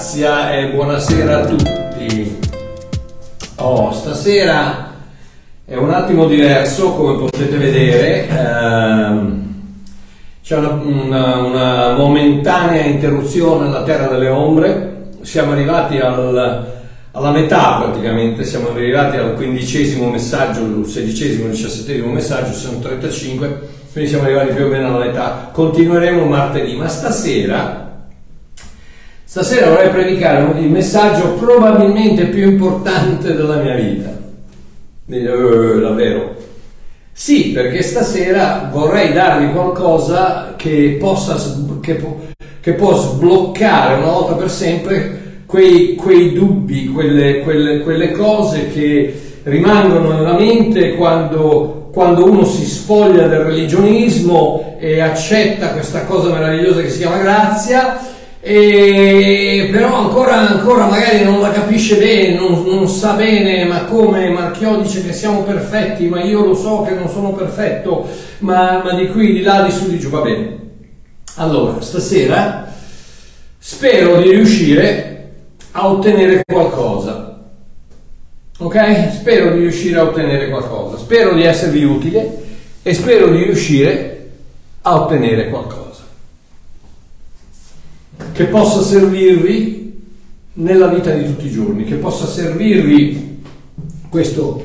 pace, grazia e buonasera a tutti. Oh, stasera è un attimo diverso, come potete vedere. Ehm, c'è una, una, una, momentanea interruzione alla Terra delle Ombre. Siamo arrivati al, alla metà praticamente, siamo arrivati al quindicesimo messaggio, il sedicesimo, il diciassettesimo messaggio, sono 35, quindi siamo arrivati più o meno alla metà. Continueremo martedì, ma stasera Stasera vorrei predicare il messaggio probabilmente più importante della mia vita. Uh, davvero? Sì, perché stasera vorrei darvi qualcosa che, possa, che, può, che può sbloccare una volta per sempre quei, quei dubbi, quelle, quelle, quelle, cose che rimangono nella mente quando, quando uno si spoglia del religionismo e accetta questa cosa meravigliosa che si chiama grazia e però ancora, ancora magari non la capisce bene, non, non, sa bene ma come Marchiò dice che siamo perfetti, ma io lo so che non sono perfetto, ma, ma di qui, di là, di su, di giù, va bene. Allora, stasera spero di riuscire a ottenere qualcosa. Ok? Spero di riuscire a ottenere qualcosa, spero di esservi utile e spero di riuscire a ottenere qualcosa che possa servirvi nella vita di tutti i giorni, che possa servirvi, questo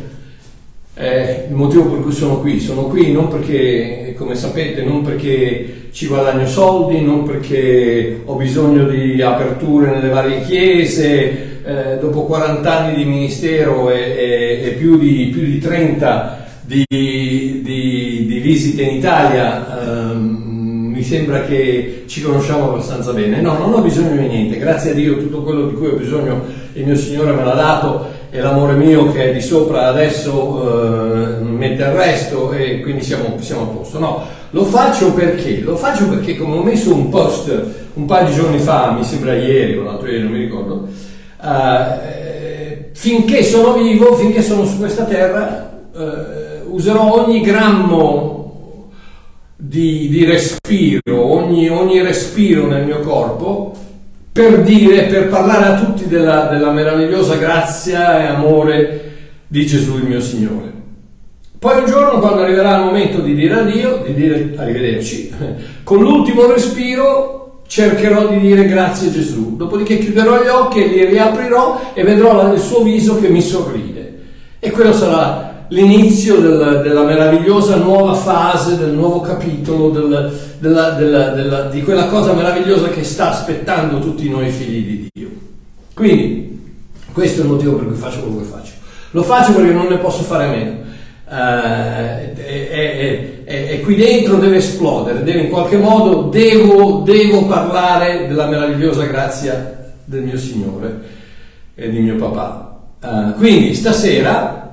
è il motivo per cui sono qui, sono qui non perché, come sapete, non perché ci guadagno soldi, non perché ho bisogno di aperture nelle varie chiese, eh, dopo 40 anni di ministero e, e, e più, di, più, di, 30 di, di, di visite in Italia, ehm, mi sembra che ci conosciamo abbastanza bene. No, non ho bisogno di niente, grazie a Dio tutto quello di cui ho bisogno il mio Signore me l'ha dato e l'amore mio che è di sopra adesso eh, mette al resto e quindi siamo, siamo, a posto. No, lo faccio perché? Lo faccio perché come ho messo un post un paio di giorni fa, mi sembra ieri o l'altro ieri, non mi ricordo, eh, finché sono vivo, finché sono su questa terra, eh, userò ogni grammo di, di respiro, ogni, ogni, respiro nel mio corpo, per dire, per parlare a tutti della, della meravigliosa grazia e amore di Gesù il mio Signore. Poi un giorno, quando arriverà il momento di dire addio, di dire arrivederci, con l'ultimo respiro cercherò di dire grazie Gesù. Dopodiché chiuderò gli occhi e li riaprirò e vedrò il suo viso che mi sorride. E quello sarà l'inizio del, della meravigliosa nuova fase, del nuovo capitolo, del, della, della, della, di quella cosa meravigliosa che sta aspettando tutti noi figli di Dio. Quindi, questo è il motivo per cui faccio quello che faccio. Lo faccio perché non ne posso fare a meno. Uh, e, e, e, qui dentro deve esplodere, deve in qualche modo, devo, devo parlare della meravigliosa grazia del mio Signore e di mio papà. Uh, quindi stasera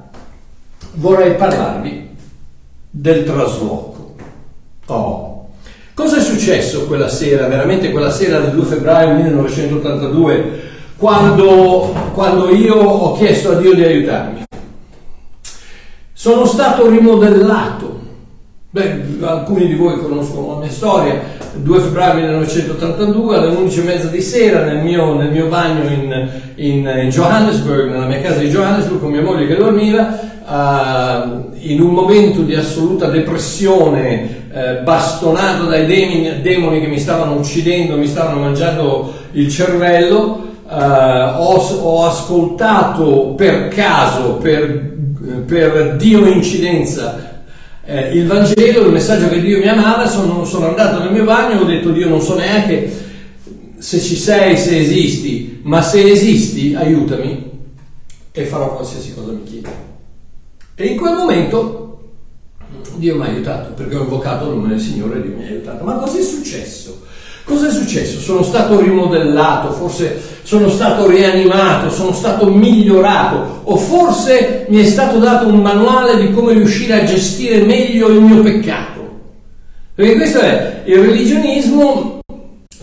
vorrei parlarvi del trasloco. Oh. Cosa è successo quella sera, veramente quella sera del 2 febbraio 1982, quando, quando io ho chiesto a Dio di aiutarmi? Sono stato rimodellato. Beh, alcuni di voi conoscono la mia storia. 2 febbraio 1982 alle 11.30 di sera nel mio, nel mio bagno in, in Johannesburg, nella mia casa di Johannesburg con mia moglie che dormiva, uh, in un momento di assoluta depressione, uh, bastonato dai demoni, demoni, che mi stavano uccidendo, mi stavano mangiando il cervello, uh, ho, ho, ascoltato per caso, per, per Dio incidenza, eh, il Vangelo, il messaggio che Dio mi amava, sono, sono andato nel mio bagno e ho detto Dio non so neanche se ci sei, se esisti, ma se esisti aiutami e farò qualsiasi cosa mi chiedi. E in quel momento Dio mi ha aiutato perché ho invocato il nome del Signore e Dio mi ha aiutato. Ma cosa è successo? Cosa è successo? Sono stato rimodellato, forse sono stato rianimato, sono stato migliorato o forse mi è stato dato un manuale di come riuscire a gestire meglio il mio peccato. Perché questo è il religionismo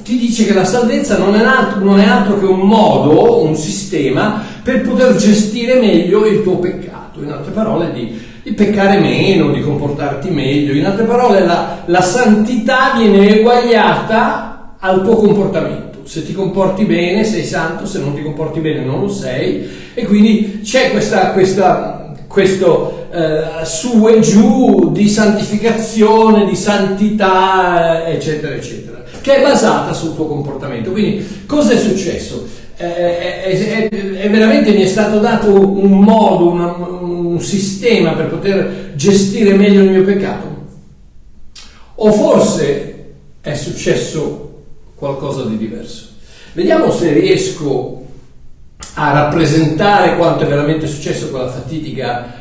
ti dice che la salvezza non è, altro, non è altro che un modo, un sistema per poter gestire meglio il tuo peccato in altre parole di, di, peccare meno, di comportarti meglio, in altre parole la, la santità viene eguagliata al tuo comportamento. Se ti comporti bene sei santo, se non ti comporti bene non lo sei e quindi c'è questa, questa, questo eh, su e giù di santificazione, di santità, eccetera, eccetera, che è basata sul tuo comportamento. Quindi cosa è successo? È, è, è, veramente mi è stato dato un modo, una, un sistema per poter gestire meglio il mio peccato? O forse è successo qualcosa di diverso? Vediamo se riesco a rappresentare quanto è veramente successo quella fatidica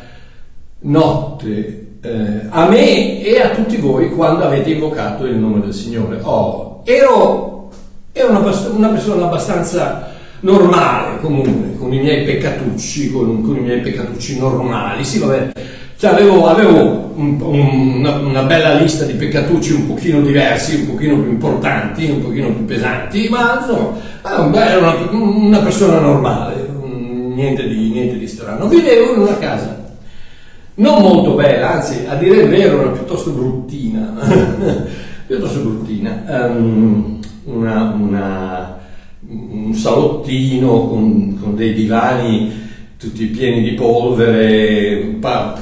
notte eh, a me e a tutti voi quando avete invocato il nome del Signore. Oh, ero, ero una, una persona abbastanza normale, comune, con i miei peccatucci, con, con i miei peccatucci normali. Sì, vabbè, cioè avevo, avevo un, un, una, una, bella lista di peccatucci un pochino diversi, un pochino più importanti, un pochino più pesanti, ma insomma, ero una, una persona normale, niente di, niente di strano. Vivevo in una casa non molto bella, anzi a dire il vero era piuttosto bruttina, piuttosto bruttina. Um, una, una un salottino con, con, dei divani tutti pieni di polvere, pa,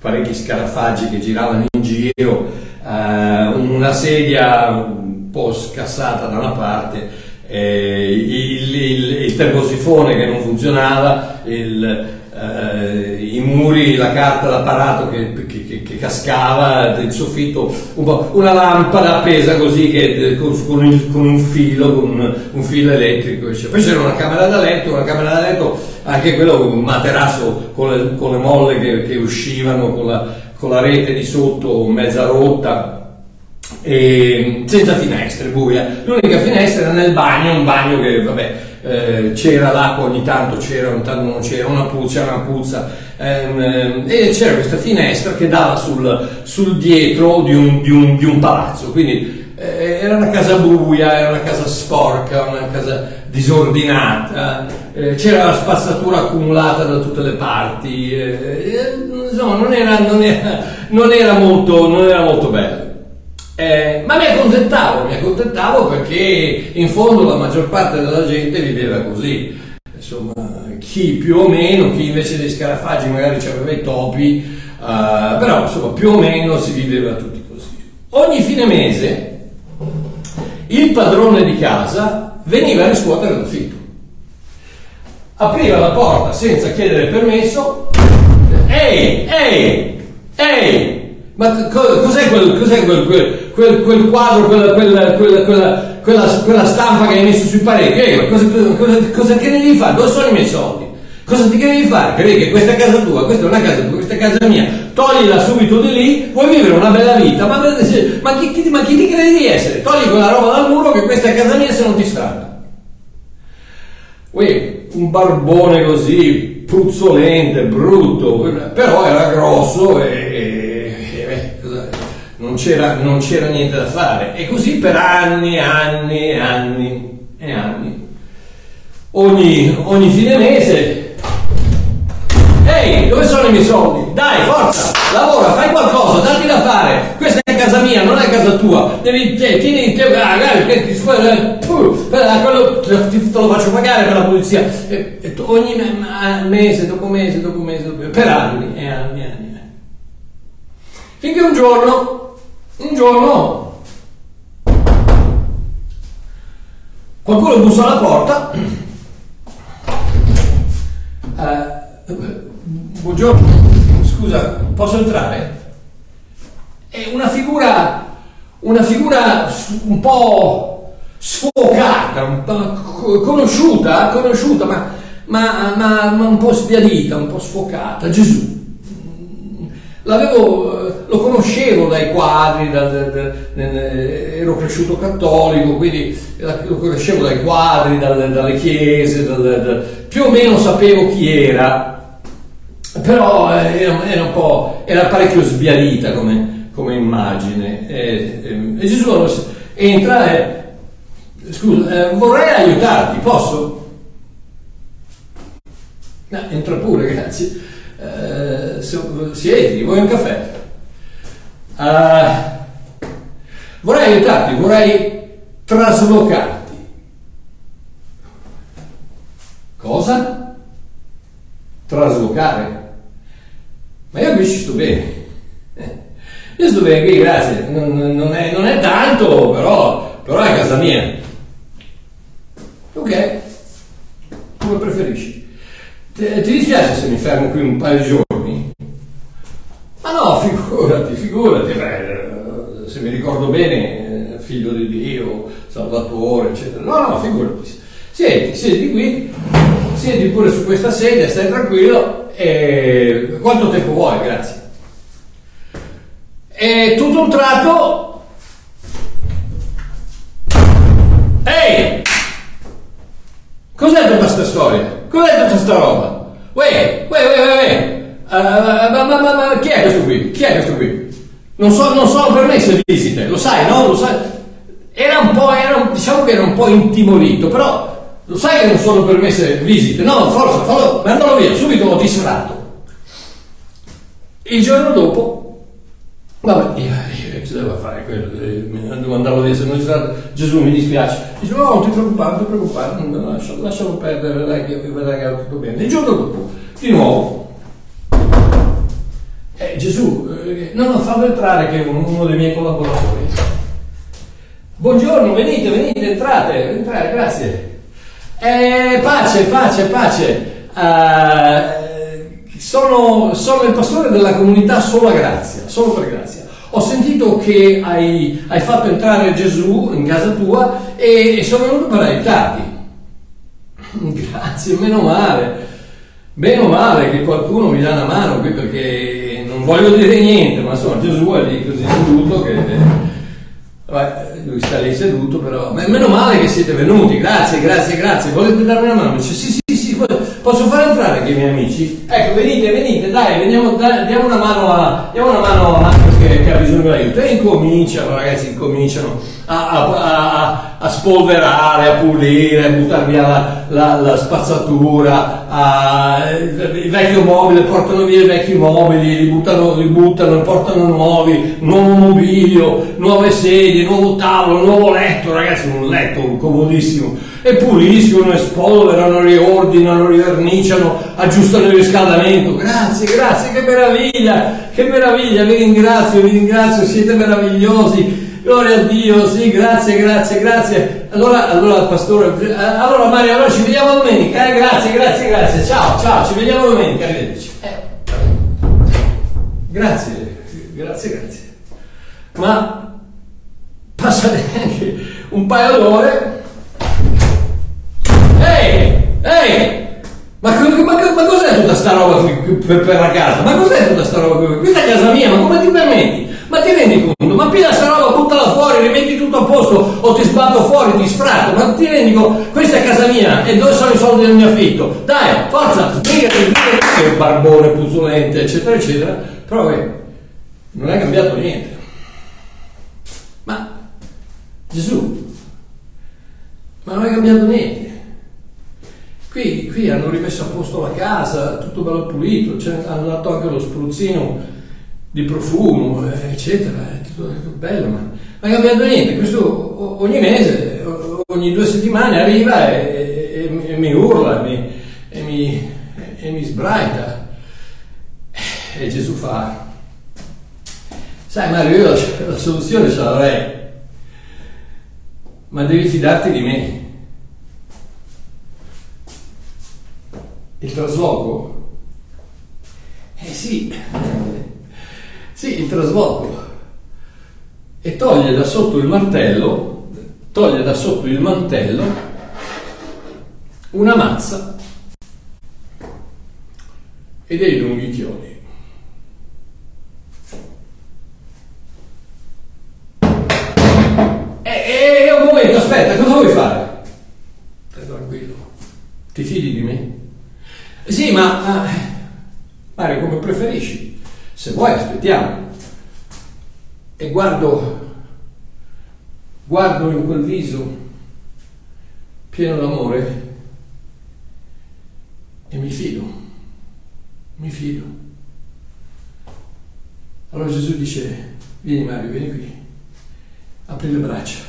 parecchi scarafaggi che giravano in giro, eh, una sedia un po' scassata da una parte, eh, il, il, il, termosifone che non funzionava, il, eh, i muri, la carta d'apparato che, che, che, che cascava del soffitto, un una lampada appesa così che, con, con, il, con, un filo, con un, filo elettrico. Poi c'era una camera da letto, una camera da letto, anche quello un materasso con le, con le molle che, uscivano, con la, con la rete di sotto mezza rotta. E senza finestre, buia. L'unica finestra era nel bagno, un bagno che vabbè eh, c'era l'acqua ogni tanto, c'era, ogni tanto non c'era, una puzza, una puzza, ehm, e c'era questa finestra che dava sul, sul dietro di un, di, un, di un, palazzo, quindi eh, era una casa buia, era una casa sporca, una casa disordinata, eh, c'era la spazzatura accumulata da tutte le parti, insomma non era, non era, non era, molto, non era molto bello. Eh, ma mi accontentavo, mi accontentavo perché in fondo la maggior parte della gente viveva così. Insomma, chi più o meno, chi invece dei scarafaggi magari aveva i topi, uh, però insomma più o meno si viveva tutti così. Ogni fine mese il padrone di casa veniva a riscuotere l'affitto. Apriva la porta senza chiedere permesso. Ehi, ehi, ehi, ma cos'è quel, cos'è quel, quel, quel, quadro, quella, quella, quella, quella, stampa che hai messo sui pareti? Eh, cosa, cosa, cosa che devi fare? Dove sono i miei soldi? Cosa ti devi fare? Credi che questa è casa tua, questa è una casa tua, questa è casa mia, toglila subito di lì, vuoi vivere una bella vita, ma, ma, chi, chi, ma chi ti credi di essere? Togli quella roba dal muro che questa è casa mia se non ti strappa. Uè, un barbone così, puzzolente, brutto, però era grosso e c'era, non c'era niente da fare. E così per anni, anni, anni e anni. Ogni, ogni fine mese. Ehi, dove sono i miei soldi? Dai, forza, lavora, fai qualcosa, datti da fare. Questa è casa mia, non è casa tua. Devi, te, tieni, te, quello te lo faccio pagare per la polizia. E, e ogni mese, dopo mese, dopo mese, dopo per anni e anni e anni. Finché un giorno un giorno qualcuno bussa alla porta. Eh, buongiorno, scusa, posso entrare? È una figura, una figura un po' sfocata, un po' conosciuta, conosciuta ma, ma, ma, ma un po' sbiadita, un po' sfocata. Gesù. L'avevo lo conoscevo dai quadri, da, da, da, ero cresciuto cattolico, quindi lo conoscevo dai quadri, dalle chiese, più o meno sapevo chi era, però eh, era, era, un po', era parecchio sbiadita come, come immagine. E, e, e, Gesù entra e, scusa, eh, vorrei aiutarti, posso? No, entra pure, grazie. Eh, siedi, vuoi un caffè? Uh, vorrei aiutarti, vorrei traslocarti. Cosa? Traslocare? Ma io mi ci sto bene. Io sto bene qui, grazie. Non, non, è, non è tanto, però, però è casa mia. Ok, come preferisci. Ti, ti dispiace se mi fermo qui un paio di giorni? Figurati, figurati. Beh, se mi ricordo bene, eh, figlio di Dio, Salvatore, eccetera. No, no, figurati. Siedi, siedi qui, siedi pure su questa sedia, stai tranquillo e quanto tempo vuoi, grazie. E tutto un tratto... Ehi! Cos'è tutta questa storia? Cos'è tutta questa roba? Uè, uè, uè, uè, uè. Uh, ma, ma, ma, ma, chi è questo qui? Chi è questo qui? Non, so, non sono permesse visite, lo sai, no? Lo sai? Era un po', era, diciamo che era un po' intimorito, però lo sai che non sono permesse visite? No, forza, fallo, mandalo via, subito ho distratto. Il giorno dopo Vabbè, io, io che devo fare quello? Devo andarlo via, se non c'era Gesù mi dispiace. Dice, no, non ti preoccupare, non ti preoccupare, lascialo, perdere, vedrai che va tutto bene. Il giorno dopo, di nuovo, eh, Gesù, eh, no, no, fallo entrare che è uno dei miei collaboratori. Buongiorno, venite, venite, entrate, entrate, grazie. Eh, pace, pace, pace. Uh, sono, sono, il pastore della comunità solo a grazia, solo per grazia. Ho sentito che hai, hai fatto entrare Gesù in casa tua e, e sono venuto per aiutarti. Grazie, meno male. Meno male che qualcuno mi dà una mano qui perché voglio dire niente, ma insomma Gesù è lì così seduto che... Vabbè, lui sta lì seduto, però... Meno male che siete venuti, grazie, grazie, grazie. Volete darmi una mano? Dice sì, sì, sì, posso far entrare anche i miei amici? Ecco, venite, venite, dai, veniamo, dai, diamo una mano a, diamo una mano a Marcos che, che ha bisogno di aiuto. E incominciano, ragazzi, incominciano a, a, a, a spolverare, a pulire, a buttare via la, la, la spazzatura, il vecchio mobile, portano via i vecchi mobili, li buttano, li buttano, portano nuovi, nuovo mobilio, nuove sedie, nuovo tavolo, nuovo letto, ragazzi, un letto comodissimo e puliscono, e spolverano, riordinano, riverniciano, aggiustano il riscaldamento. Grazie, grazie, che meraviglia, che meraviglia, vi ringrazio, vi ringrazio, siete meravigliosi. Gloria a Dio, sì, grazie, grazie, grazie. Allora, allora pastore, eh, allora Mario, allora ci vediamo domenica, eh? grazie, grazie, grazie. Ciao, ciao, ci vediamo domenica, arrivederci. Eh. Grazie, grazie, grazie. Ma passa neanche un paio d'ore Ehi, ehi, ma, ma, ma, cos'è tutta sta roba qui, per, per, la casa? Ma cos'è tutta sta roba qui? Questa è casa mia, ma come ti permetti? Ma ti rendi conto? Ma piglia sta roba, buttala fuori, rimetti tutto a posto o ti sbatto fuori, ti sfratto. Ma ti rendi conto? Questa è casa mia e dove sono i soldi del mio affitto? Dai, forza, sbrigati, sbrigati, che barbone puzzolente, eccetera, eccetera. Però eh, non è cambiato niente. Ma Gesù, ma non è cambiato niente. Qui, qui, hanno rimesso a posto la casa, tutto bello pulito, cioè, hanno dato anche lo spruzzino di profumo, eccetera, è tutto, è tutto bello, ma non è cambiato niente. Questo ogni mese, ogni due settimane arriva e, e, e mi urla mi, e, mi, e mi sbraita. E Gesù fa, sai Mario, io la, la soluzione ce l'avrei, ma devi fidarti di me. Il trasloco? Eh sì, sì, il trasloco. E toglie da sotto il martello, toglie da sotto il mantello una mazza e dei lunghi chiodi. sentiamo. E guardo, guardo in quel viso pieno d'amore e mi fido, mi fido. Allora Gesù dice, vieni Mario, vieni qui, apri le braccia.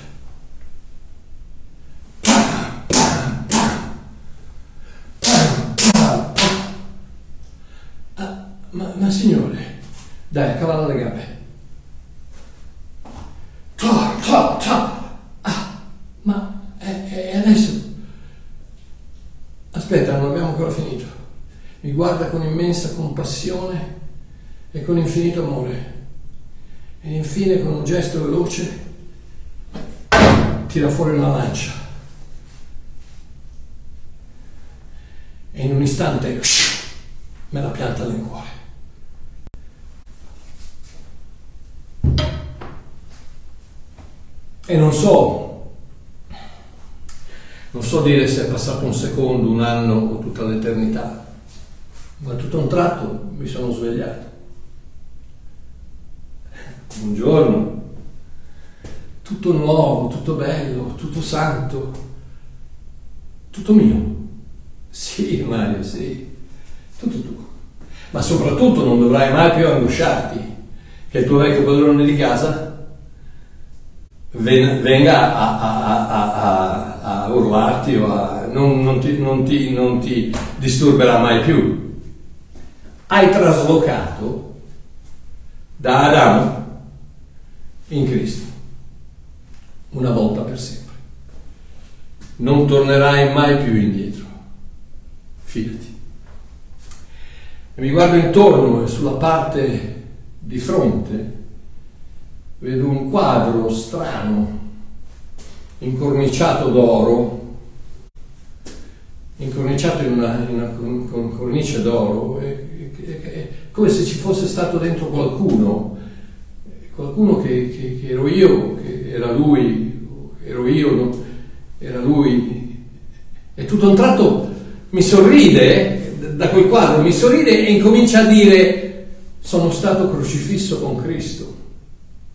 Ah, ma, ma signore, dai, cavalla le gambe. Ciao, ciao, ciao. Ah, ma e, adesso? Aspetta, non abbiamo ancora finito. Mi guarda con immensa compassione e con infinito amore. E infine con un gesto veloce tira fuori una lancia. E in un istante me la pianta nel cuore. E non so, non so dire se è passato un secondo, un anno o tutta l'eternità, ma tutto un tratto mi sono svegliato. Un giorno, tutto nuovo, tutto bello, tutto santo, tutto mio. Sì, Mario, sì, tutto tuo. Ma soprattutto non dovrai mai più angosciarti che il tuo vecchio padrone di casa venga a, a, a, a, urlarti o a, non, non, ti, non, ti, non ti disturberà mai più. Hai traslocato da Adamo in Cristo, una volta per sempre. Non tornerai mai più indietro, fidati. E mi guardo intorno e sulla parte di fronte vedo un quadro strano, incorniciato d'oro, incorniciato in una, in una con cornice d'oro, e, e, e, come se ci fosse stato dentro qualcuno, qualcuno che, che, che ero io, che era lui, ero io, no? era lui, e tutto a un tratto mi sorride, da quel quadro mi sorride e incomincia a dire sono stato crocifisso con Cristo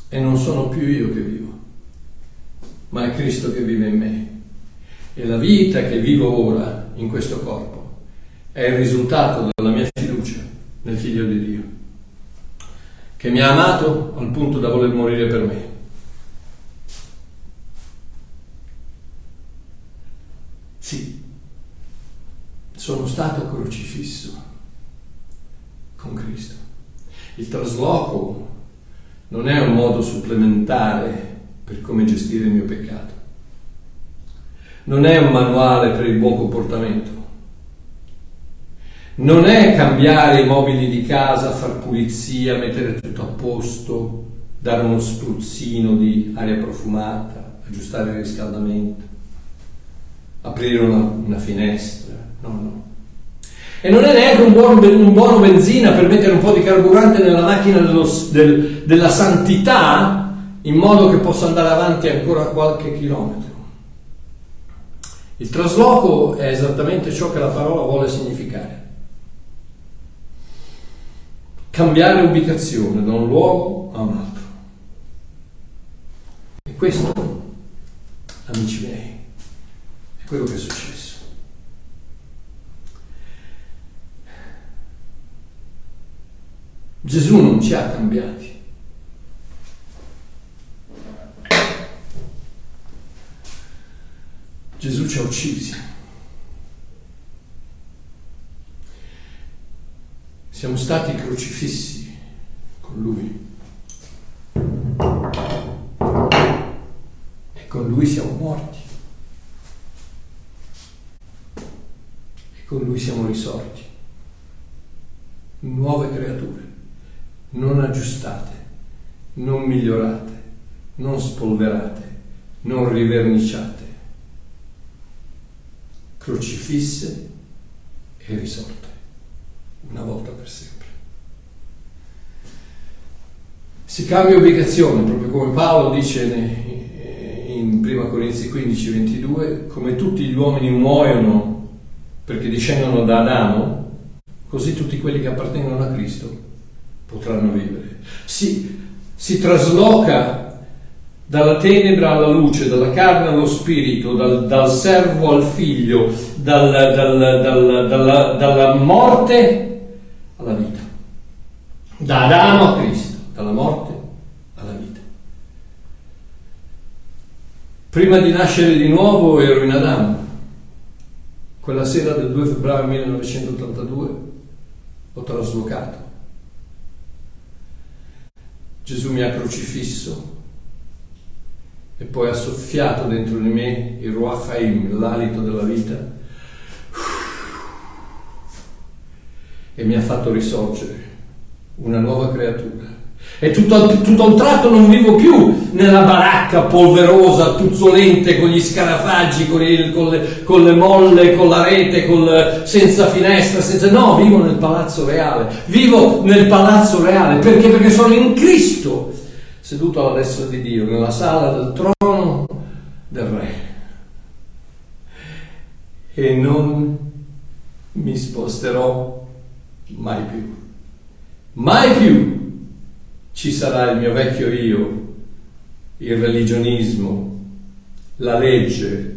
e non sono più io che vivo, ma è Cristo che vive in me. E la vita che vivo ora in questo corpo è il risultato della mia fiducia nel Figlio di Dio, che mi ha amato al punto da voler morire per me. Sì, sono stato crocifisso con Cristo. Il trasloco non è un modo supplementare per come gestire il mio peccato. Non è un manuale per il buon comportamento. Non è cambiare i mobili di casa, far pulizia, mettere tutto a posto, dare uno spruzzino di aria profumata, aggiustare il riscaldamento, aprire una, una finestra. No, no. E non è neanche un buono, un buono benzina per mettere un po' di carburante nella macchina dello, del, della santità in modo che possa andare avanti ancora qualche chilometro. Il trasloco è esattamente ciò che la parola vuole significare. Cambiare ubicazione da un luogo a un altro. E questo, amici miei, è quello che è successo. Gesù non ci ha cambiati. Gesù ci ha uccisi. Siamo stati crocifissi con Lui. E con Lui siamo morti. E con Lui siamo risorti. Nuove creature non aggiustate, non migliorate, non spolverate, non riverniciate, crocifisse e risolte, una volta per sempre. Si cambia ubicazione, proprio come Paolo dice in 1 Corinzi 15, 22, come tutti gli uomini muoiono perché discendono da Adamo, così tutti quelli che appartengono a Cristo potranno vivere. Si, si trasloca dalla tenebra alla luce, dalla carne allo spirito, dal, dal servo al figlio, dal, dal, dalla, dalla morte alla vita. Da Adamo a Cristo, dalla morte alla vita. Prima di nascere di nuovo ero in Adamo. Quella sera del 2 febbraio 1982 ho traslocato Gesù mi ha crocifisso e poi ha soffiato dentro di me il Ruach Haim, l'alito della vita, e mi ha fatto risorgere una nuova creatura. E tutto, tutto a un tratto non vivo più nella baracca polverosa, puzzolente, con gli scarafaggi, con, il, con, le, con le, molle, con la rete, con senza finestra, senza... No, vivo nel palazzo reale. Vivo nel palazzo reale. Perché? Perché sono in Cristo, seduto alla destra di Dio, nella sala del trono del Re. E non mi sposterò mai più. Mai più ci sarà il mio vecchio io, il religionismo, la legge,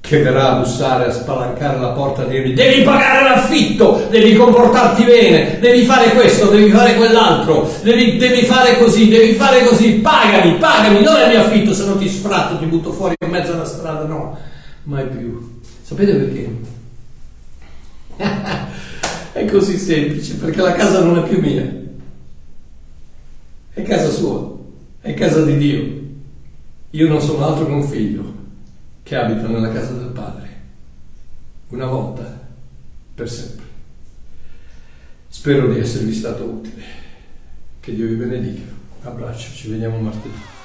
che verrà a bussare, a spalancare la porta e dirmi devi pagare l'affitto, devi comportarti bene, devi fare questo, devi fare quell'altro, devi, devi fare così, devi fare così, pagami, pagami, non è il mio affitto, se no ti sfratto, ti butto fuori in mezzo alla strada, no, mai più. Sapete perché? È così semplice, perché la casa non è più mia, è casa sua, è casa di Dio. Io non sono altro che un figlio che abita nella casa del Padre, una volta, per sempre. Spero di esservi stato utile. Che Dio vi benedica. Un abbraccio, ci vediamo martedì.